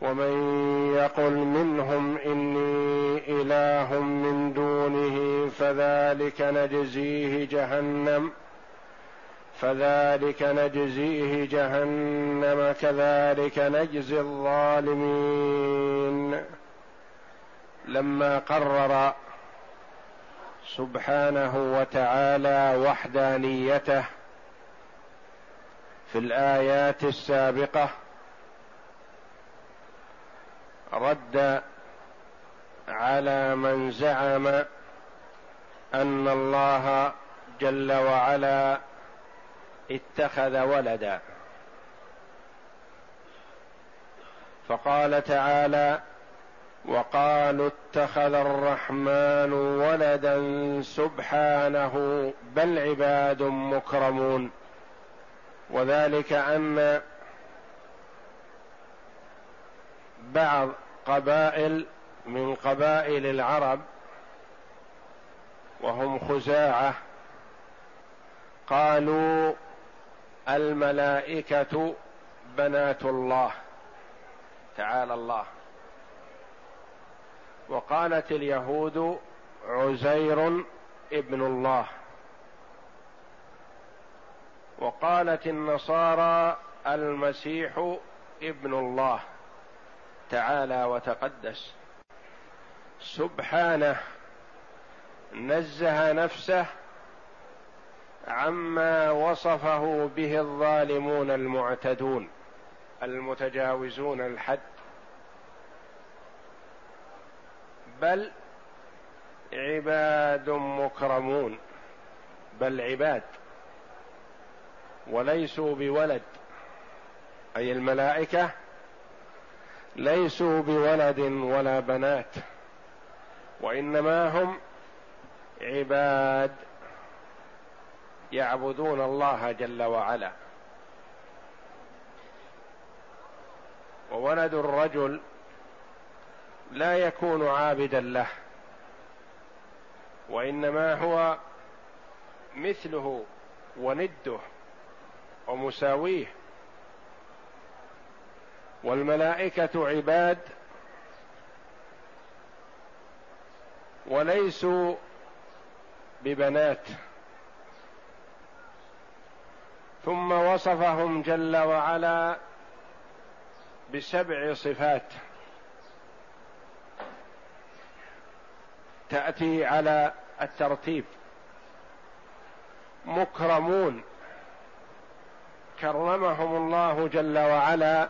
ومن يقل منهم إني إله من دونه فذلك نجزيه جهنم فذلك نجزيه جهنم كذلك نجزي الظالمين. لما قرر سبحانه وتعالى وحدانيته في الآيات السابقة رد على من زعم أن الله جل وعلا اتخذ ولدا. فقال تعالى وقالوا اتخذ الرحمن ولدا سبحانه بل عباد مكرمون. وذلك أن بعض قبائل من قبائل العرب وهم خزاعة. قالوا الملائكة بنات الله. تعالى الله. وقالت اليهود عزير ابن الله. وقالت النصارى المسيح ابن الله. تعالى وتقدس. سبحانه نزه نفسه عما وصفه به الظالمون المعتدون المتجاوزون الحد. بل عباد مكرمون بل عباد وليسوا بولد. أي الملائكة ليسوا بولد ولا بنات وإنما هم عباد يعبدون الله جل وعلا. وولد الرجل لا يكون عابدا له وإنما هو مثله ونده ومساويه. والملائكة عباد وليسوا ببنات. ثم وصفهم جل وعلا بسبع صفات. تأتي على الترتيب. مكرمون. كرمهم الله جل وعلا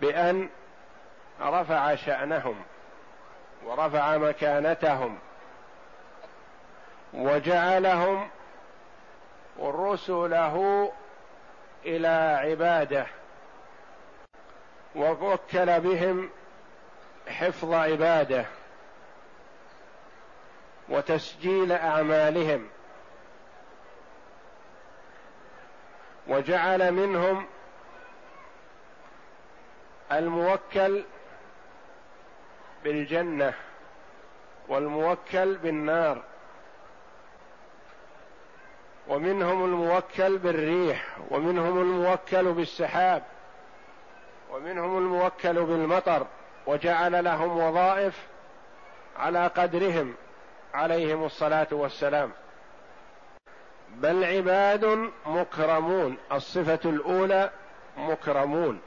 بأن رفع شأنهم ورفع مكانتهم وجعلهم رسله إلى عباده ووكل بهم حفظ عباده وتسجيل أعمالهم وجعل منهم الموكل بالجنة والموكل بالنار ومنهم الموكل بالريح ومنهم الموكل بالسحاب ومنهم الموكل بالمطر وجعل لهم وظائف على قدرهم عليهم الصلاة والسلام. بل عباد مكرمون الصفة الأولى مكرمون.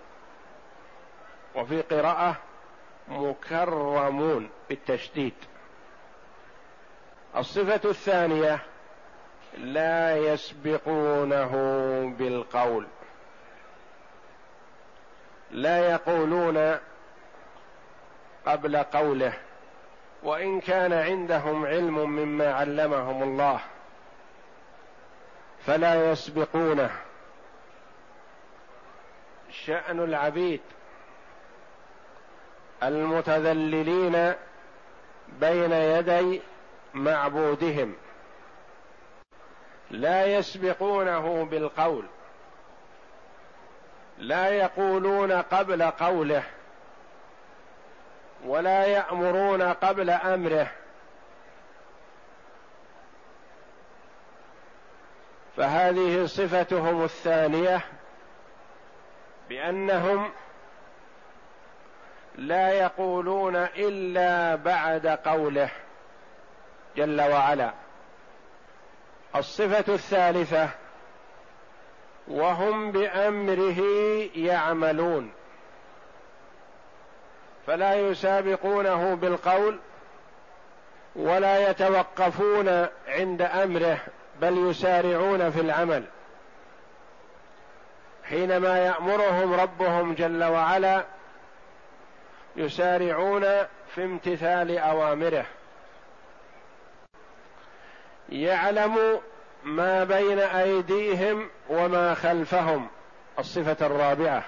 وفي قراءة مكرمون بالتشديد. الصفة الثانية لا يسبقونه بالقول. لا يقولون قبل قوله وإن كان عندهم علم مما علمهم الله فلا يسبقونه. شأن العبيد المتذللين بين يدي معبودهم لا يسبقونه بالقول لا يقولون قبل قوله ولا يأمرون قبل أمره. فهذه صفتهم الثانية بأنهم لا يقولون إلا بعد قوله جل وعلا. الصفة الثالثة وهم بأمره يعملون. فلا يسابقونه بالقول ولا يتوقفون عند أمره بل يسارعون في العمل. حينما يأمرهم ربهم جل وعلا يسارعون في امتثال أوامره. يعلم ما بين أيديهم وما خلفهم الصفة الرابعة.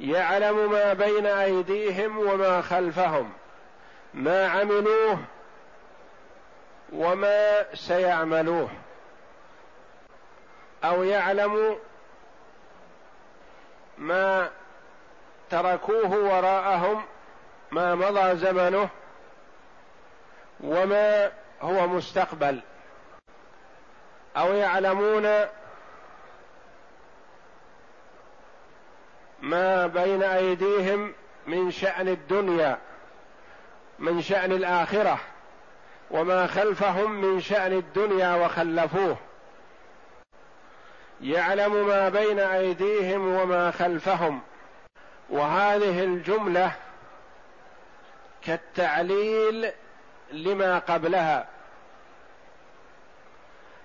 يعلم ما بين أيديهم وما خلفهم ما عملوه وما سيعملوه. أو يعلم ما تركوه وراءهم ما مضى زمنه وما هو مستقبل. أو يعلمون ما بين أيديهم من شأن الدنيا من شأن الآخرة وما خلفهم من شأن الدنيا وخلفوه. يعلم ما بين أيديهم وما خلفهم. وهذه الجملة كالتعليل لما قبلها.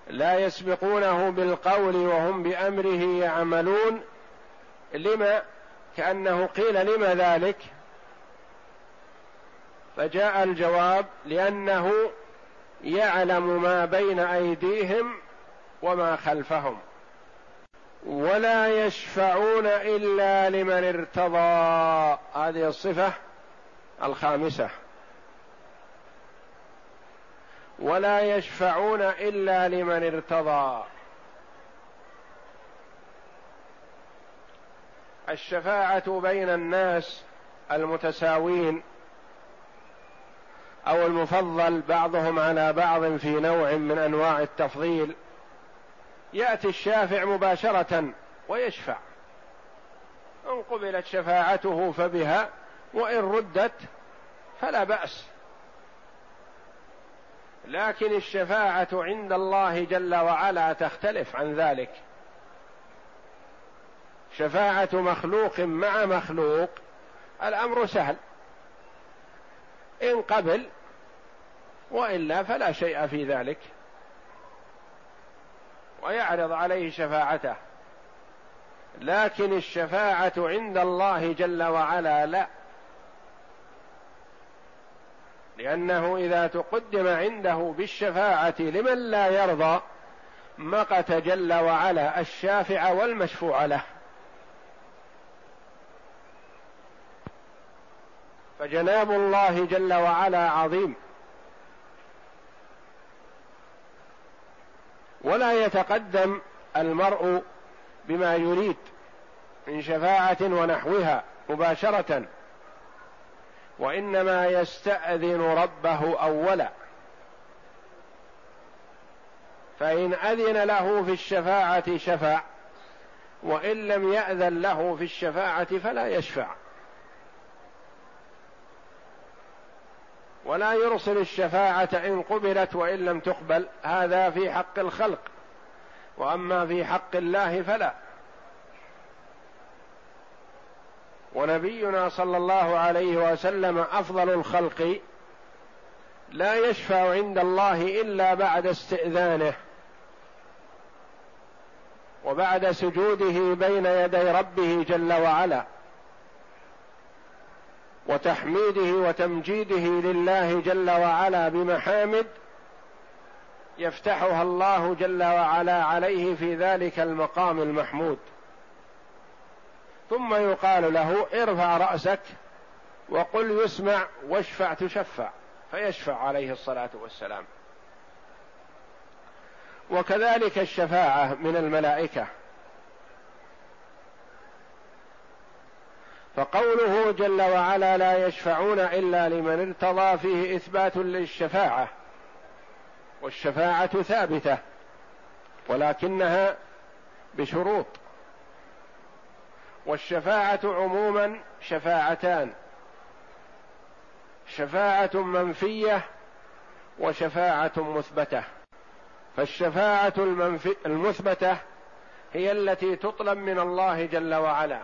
لا يسبقونه بالقول وهم بأمره يعملون. لما؟ كأنه قيل لم ذلك؟ فجاء الجواب لأنه يعلم ما بين أيديهم وما خلفهم. ولا يشفعون إلا لمن ارتضى. هذه الصفة الخامسة. ولا يشفعون إلا لمن ارتضى. الشفاعة بين الناس المتساوين أو المفضل بعضهم على بعض في نوع من أنواع التفضيل يأتي الشافع مباشرة ويشفع. إن قبلت شفاعته فبها وإن ردت فلا بأس. لكن الشفاعة عند الله جل وعلا تختلف عن ذلك. شفاعة مخلوق مع مخلوق الأمر سهل. إن قبل وإلا فلا شيء في ذلك. ويعرض عليه شفاعته. لكن الشفاعة عند الله جل وعلا لا. لأنه إذا تقدم عنده بالشفاعة لمن لا يرضى مقت جل وعلا الشافع والمشفوع له. فجناب الله جل وعلا عظيم. ولا يتقدم المرء بما يريد من شفاعة ونحوها مباشرة وإنما يستأذن ربه أولا. فإن أذن له في الشفاعة شفع وإن لم يأذن له في الشفاعة فلا يشفع. ولا يرسل الشفاعة إن قبلت وإن لم تقبل. هذا في حق الخلق. وأما في حق الله فلا. ونبينا صلى الله عليه وسلم أفضل الخلق لا يشفع عند الله إلا بعد استئذانه وبعد سجوده بين يدي ربه جل وعلا. وتحميده وتمجيده لله جل وعلا بمحامد يفتحها الله جل وعلا عليه في ذلك المقام المحمود. ثم يقال له ارفع رأسك وقل يسمع واشفع تشفع فيشفع عليه الصلاة والسلام. وكذلك الشفاعة من الملائكة. فقوله جل وعلا لا يشفعون إلا لمن ارتضى فيه إثبات للشفاعة والشفاعة ثابتة ولكنها بشروط. والشفاعة عموما شفاعتان شفاعة منفية وشفاعة مثبتة. فالشفاعة المثبتة هي التي تطلب من الله جل وعلا.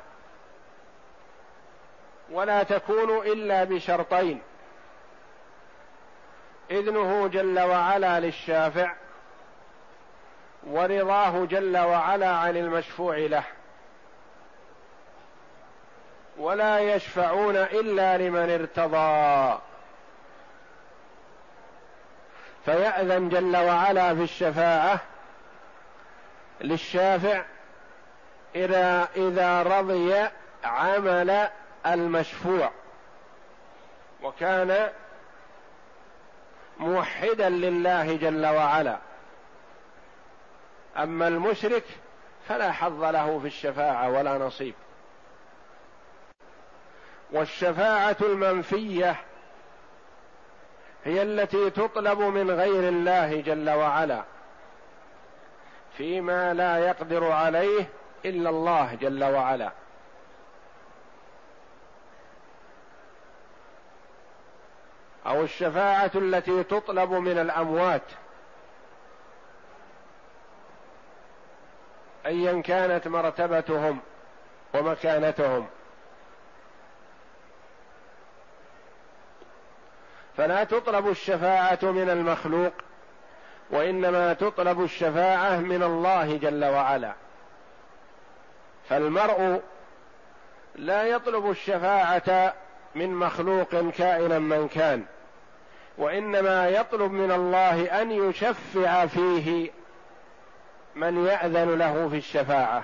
ولا تكون إلا بشرطين. إذنه جل وعلا للشافع ورضاه جل وعلا عن المشفوع له. ولا يشفعون إلا لمن ارتضى. فيأذن جل وعلا في الشفاعة للشافع إذا رضي عمل المشفوع وكان موحدا لله جل وعلا. أما المشرك فلا حظ له في الشفاعة ولا نصيب. والشفاعة المنفية هي التي تطلب من غير الله جل وعلا فيما لا يقدر عليه إلا الله جل وعلا. أو الشفاعة التي تطلب من الأموات. ايا كانت مرتبتهم ومكانتهم. فلا تطلب الشفاعة من المخلوق وإنما تطلب الشفاعة من الله جل وعلا. فالمرء لا يطلب الشفاعة من مخلوق كائنا من كان. وإنما يطلب من الله أن يشفع فيه من يأذن له في الشفاعة.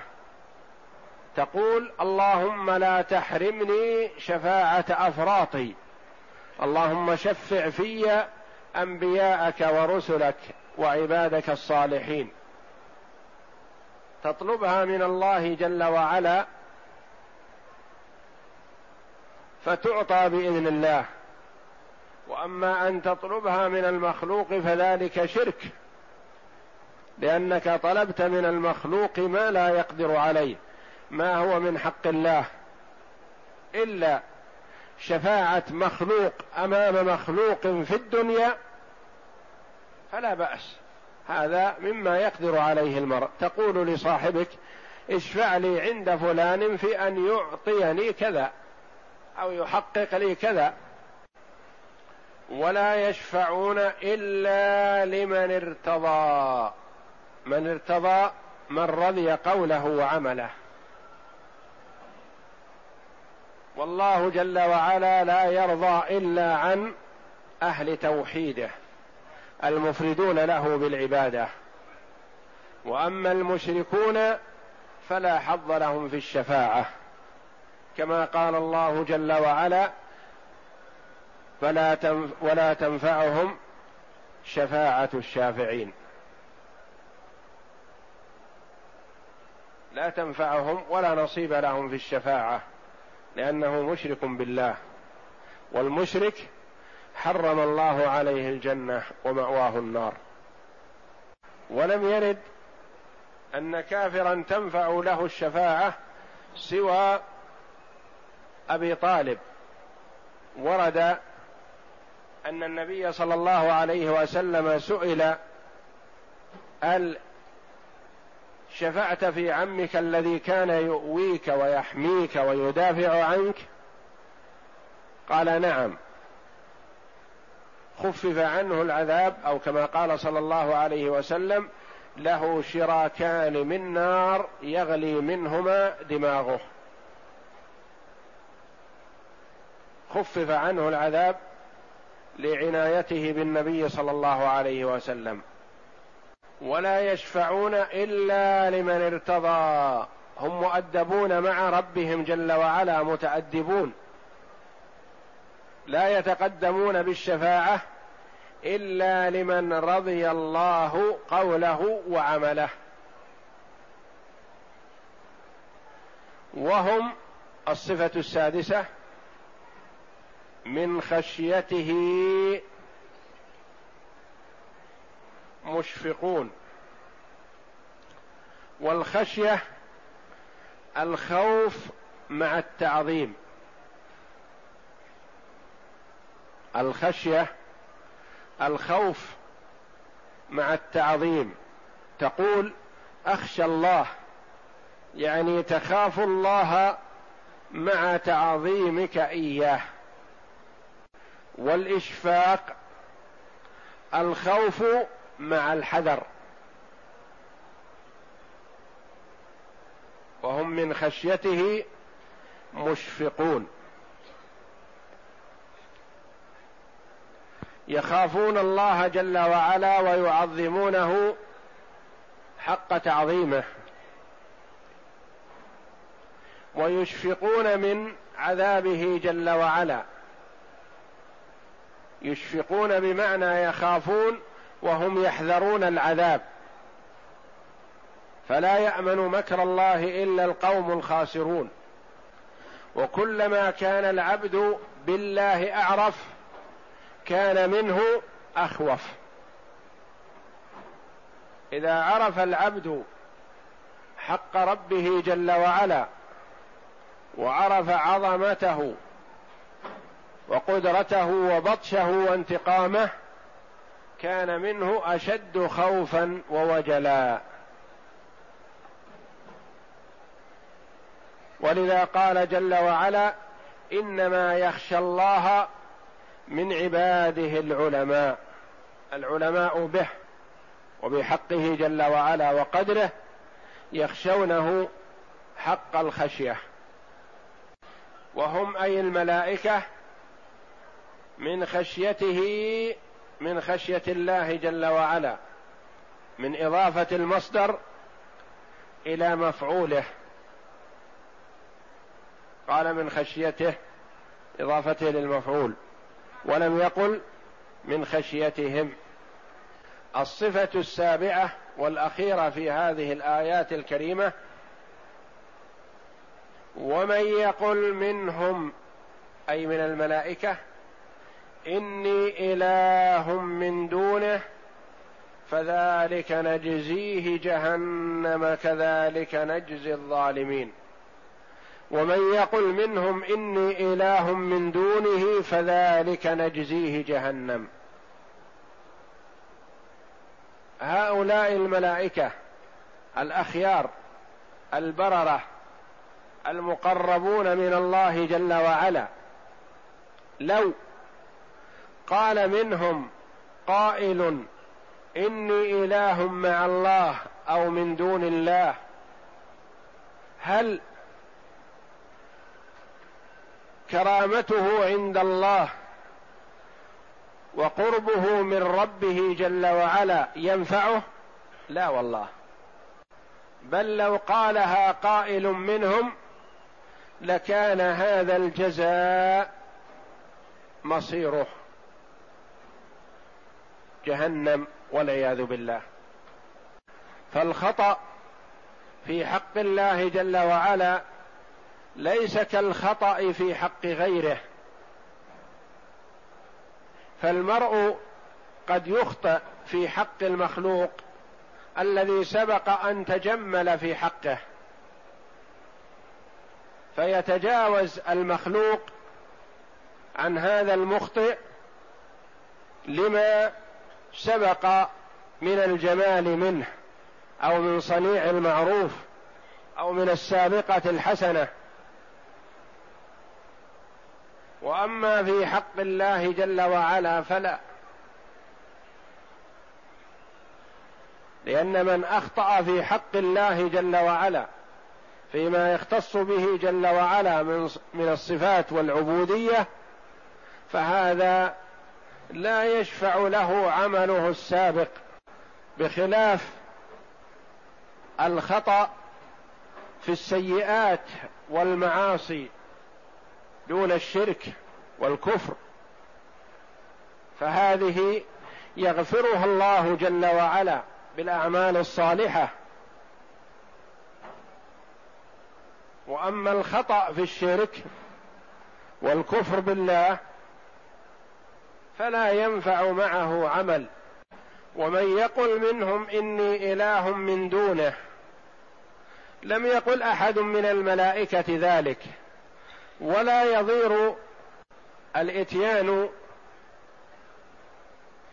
تقول اللهم لا تحرمني شفاعة أفراطي. اللهم شفع في أنبياءك ورسلك وعبادك الصالحين. تطلبها من الله جل وعلا فتعطى بإذن الله. وأما أن تطلبها من المخلوق فذلك شرك لأنك طلبت من المخلوق ما لا يقدر عليه ما هو من حق الله إلا شفاعة مخلوق أمام مخلوق في الدنيا فلا بأس. هذا مما يقدر عليه المرء. تقول لصاحبك اشفع لي عند فلان في أن يعطيني كذا أو يحقق لي كذا. ولا يشفعون إلا لمن ارتضى. من ارتضى من رضي قوله وعمله. والله جل وعلا لا يرضى إلا عن أهل توحيده المفردون له بالعبادة. وأما المشركون فلا حظ لهم في الشفاعة كما قال الله جل وعلا فلا تنف ولا تنفعهم شفاعة الشافعين. لا تنفعهم ولا نصيب لهم في الشفاعة لأنه مشرك بالله. والمشرك حرم الله عليه الجنة ومأواه النار. ولم يرد أن كافرا تنفع له الشفاعة سوى أبي طالب. ورد أن النبي صلى الله عليه وسلم سئل هل شفعت في عمك الذي كان يؤويك ويحميك ويدافع عنك؟ قال نعم. خفف عنه العذاب أو كما قال صلى الله عليه وسلم له شراكان من نار يغلي منهما دماغه. خفف عنه العذاب لعنايته بالنبي صلى الله عليه وسلم. ولا يشفعون إلا لمن ارتضى. هم مؤدبون مع ربهم جل وعلا متأدبون. لا يتقدمون بالشفاعة إلا لمن رضي الله قوله وعمله. وهم الصفة السادسة من خشيته مشفقون. والخشية الخوف مع التعظيم. الخشية الخوف مع التعظيم. تقول أخشى الله يعني تخاف الله مع تعظيمك إياه. والإشفاق الخوف مع الحذر. وهم من خشيته مشفقون. يخافون الله جل وعلا ويعظمونه حق تعظيمه. ويشفقون من عذابه جل وعلا. يشفقون بمعنى يخافون وهم يحذرون العذاب. فلا يأمن مكر الله إلا القوم الخاسرون. وكلما كان العبد بالله أعرف كان منه أخوف. إذا عرف العبد حق ربه جل وعلا وعرف عظمته وقدرته وبطشه وانتقامه كان منه أشد خوفا ووجلا. ولذا قال جل وعلا إنما يخشى الله من عباده العلماء العلماء به وبحقه جل وعلا وقدره يخشونه حق الخشية. وهم أي الملائكة؟ من خشيته من خشية الله جل وعلا من إضافة المصدر إلى مفعوله. قال من خشيته إضافته للمفعول. ولم يقل من خشيتهم. الصفة السابعة والأخيرة في هذه الآيات الكريمة ومن يقل منهم أي من الملائكة إني إله من دونه فذلك نجزيه جهنم كذلك نجزي الظالمين. ومن يقل منهم إني إله من دونه فذلك نجزيه جهنم. هؤلاء الملائكة الأخيار البررة المقربون من الله جل وعلا لو قال منهم قائل إني إله مع الله أو من دون الله. هل كرامته عند الله وقربه من ربه جل وعلا ينفعه؟ لا والله. بل لو قالها قائل منهم لكان هذا الجزاء مصيره. جهنم والعياذ بالله. فالخطأ في حق الله جل وعلا ليس كالخطأ في حق غيره. فالمرء قد يخطئ في حق المخلوق الذي سبق أن تجمل في حقه. فيتجاوز المخلوق عن هذا المخطئ لما سبق من الجمال منه أو من صنيع المعروف أو من السابقة الحسنة. وأما في حق الله جل وعلا فلا. لأن من أخطأ في حق الله جل وعلا فيما يختص به جل وعلا من من الصفات والعبودية فهذا لا يشفع له عمله السابق بخلاف الخطأ في السيئات والمعاصي دون الشرك والكفر. فهذه يغفرها الله جل وعلا بالأعمال الصالحة. وأما الخطأ في الشرك والكفر بالله فلا ينفع معه عمل. ومن يقل منهم إني إله من دونه لم يقل أحد من الملائكة ذلك. ولا يضير الإتيان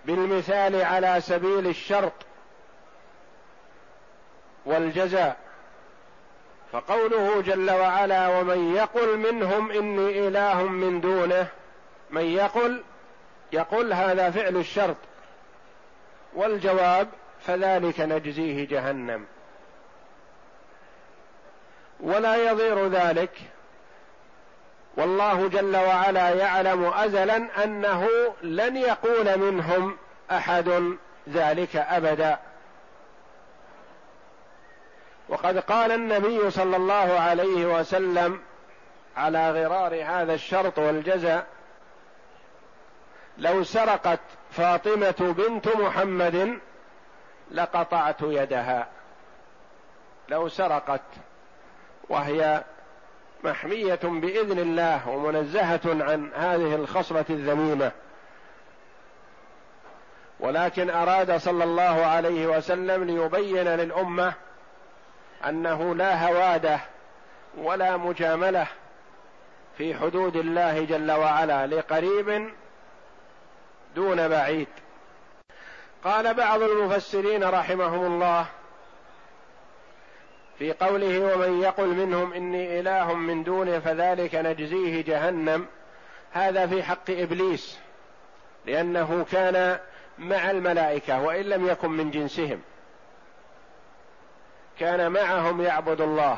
بالمثال على سبيل الشرط والجزاء. فقوله جل وعلا ومن يقل منهم إني إله من دونه من يقل يقول هذا فعل الشرط والجواب فذلك نجزيه جهنم. ولا يضير ذلك. والله جل وعلا يعلم ازلا أنه لن يقول منهم أحد ذلك ابدا. وقد قال النبي صلى الله عليه وسلم على غرار هذا الشرط والجزاء لو سرقت فاطمة بنت محمد لقطعت يدها. لو سرقت وهي محمية بإذن الله ومنزهة عن هذه الخصله الذميمة. ولكن أراد صلى الله عليه وسلم ليبين للأمة أنه لا هواده ولا مجاملة في حدود الله جل وعلا لقريب دون بعيد. قال بعض المفسرين رحمهم الله في قوله ومن يقل منهم إني إله من دونه فذلك نجزيه جهنم. هذا في حق إبليس لأنه كان مع الملائكة وإن لم يكن من جنسهم. كان معهم يعبد الله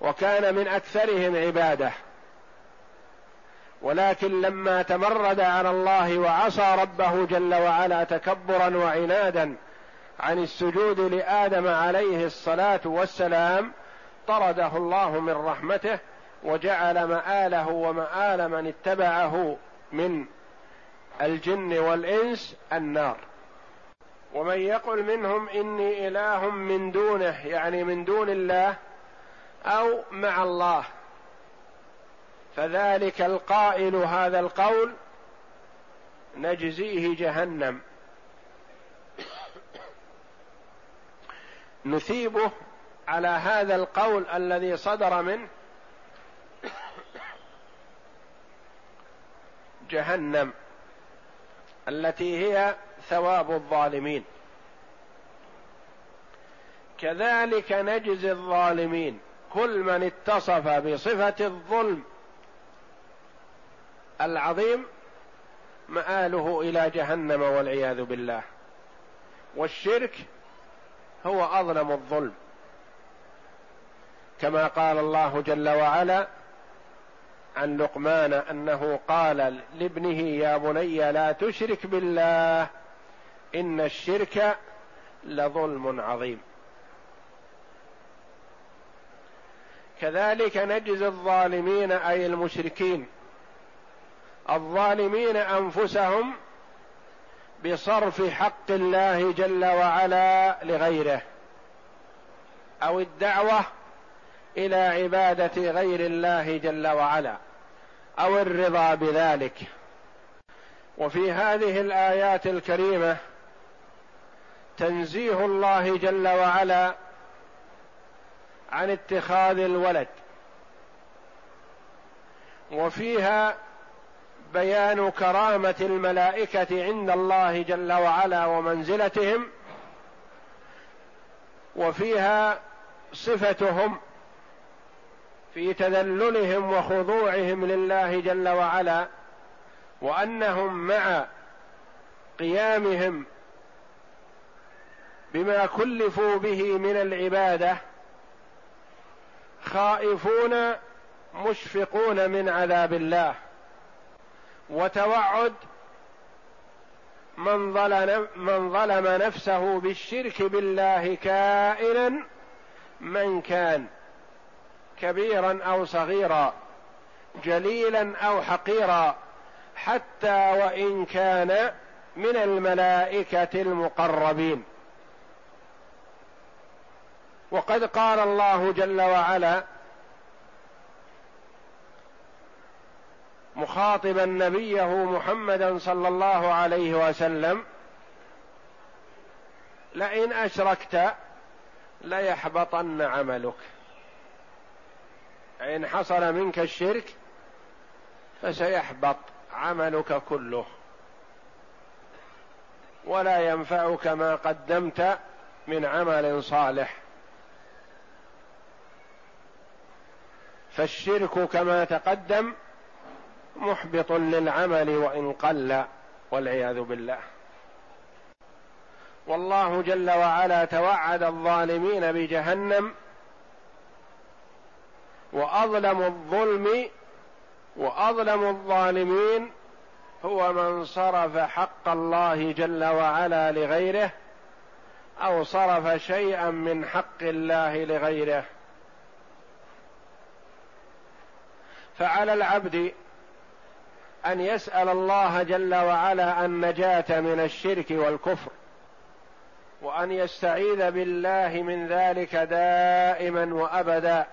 وكان من أكثرهم عبادة. ولكن لما تمرد على الله وعصى ربه جل وعلا تكبرا وعنادا عن السجود لآدم عليه الصلاة والسلام طرده الله من رحمته وجعل مآله ومآل من اتبعه من الجن والإنس النار. ومن يقل منهم إني إله من دونه يعني من دون الله أو مع الله فذلك القائل هذا القول نجزيه جهنم. نثيبه على هذا القول الذي صدر منه جهنم التي هي ثواب الظالمين. كذلك نجزي الظالمين كل من اتصف بصفة الظلم العظيم مآله إلى جهنم والعياذ بالله. والشرك هو أظلم الظلم. كما قال الله جل وعلا عن لقمان أنه قال لابنه يا بني لا تشرك بالله إن الشرك لظلم عظيم. كذلك نجزي الظالمين أي المشركين. الظالمين أنفسهم بصرف حق الله جل وعلا لغيره أو الدعوة إلى عبادة غير الله جل وعلا أو الرضا بذلك. وفي هذه الآيات الكريمة تنزيه الله جل وعلا عن اتخاذ الولد. وفيها بيان كرامة الملائكة عند الله جل وعلا ومنزلتهم وفيها صفتهم في تذللهم وخضوعهم لله جل وعلا وأنهم مع قيامهم بما كلفوا به من العبادة خائفون مشفقون من عذاب الله. وتوعد من ظلم من ظلم نفسه بالشرك بالله كائنا من كان كبيرا أو صغيرا جليلا أو حقيرا حتى وإن كان من الملائكة المقربين. وقد قال الله جل وعلا مخاطبا نبيه محمدا صلى الله عليه وسلم لئن أشركت ليحبطن عملك. إن حصل منك الشرك فسيحبط عملك كله. ولا ينفعك ما قدمت من عمل صالح. فالشرك كما تقدم محبط للعمل وإن قل والعياذ بالله. والله جل وعلا توعد الظالمين بجهنم وأظلم الظلم وأظلم الظالمين هو من صرف حق الله جل وعلا لغيره أو صرف شيئا من حق الله لغيره. فعلى العبد أن يسأل الله جل وعلا النجاه من الشرك والكفر وأن يستعيذ بالله من ذلك دائما وابدا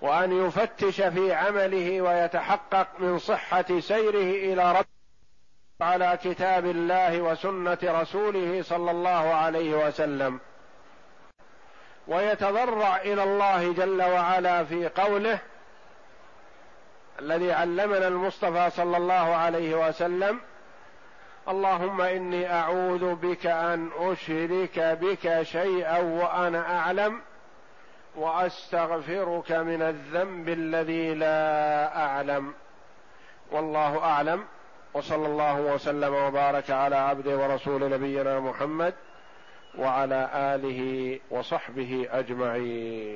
وأن يفتش في عمله ويتحقق من صحة سيره إلى رب على كتاب الله وسنة رسوله صلى الله عليه وسلم. ويتضرع إلى الله جل وعلا في قوله الذي علمنا المصطفى صلى الله عليه وسلم اللهم إني أعوذ بك أن أشرك بك شيئا وأنا أعلم وأستغفرك من الذنب الذي لا أعلم. والله أعلم وصلى الله وسلم وبارك على عبده ورسول نبينا محمد وعلى آله وصحبه أجمعين.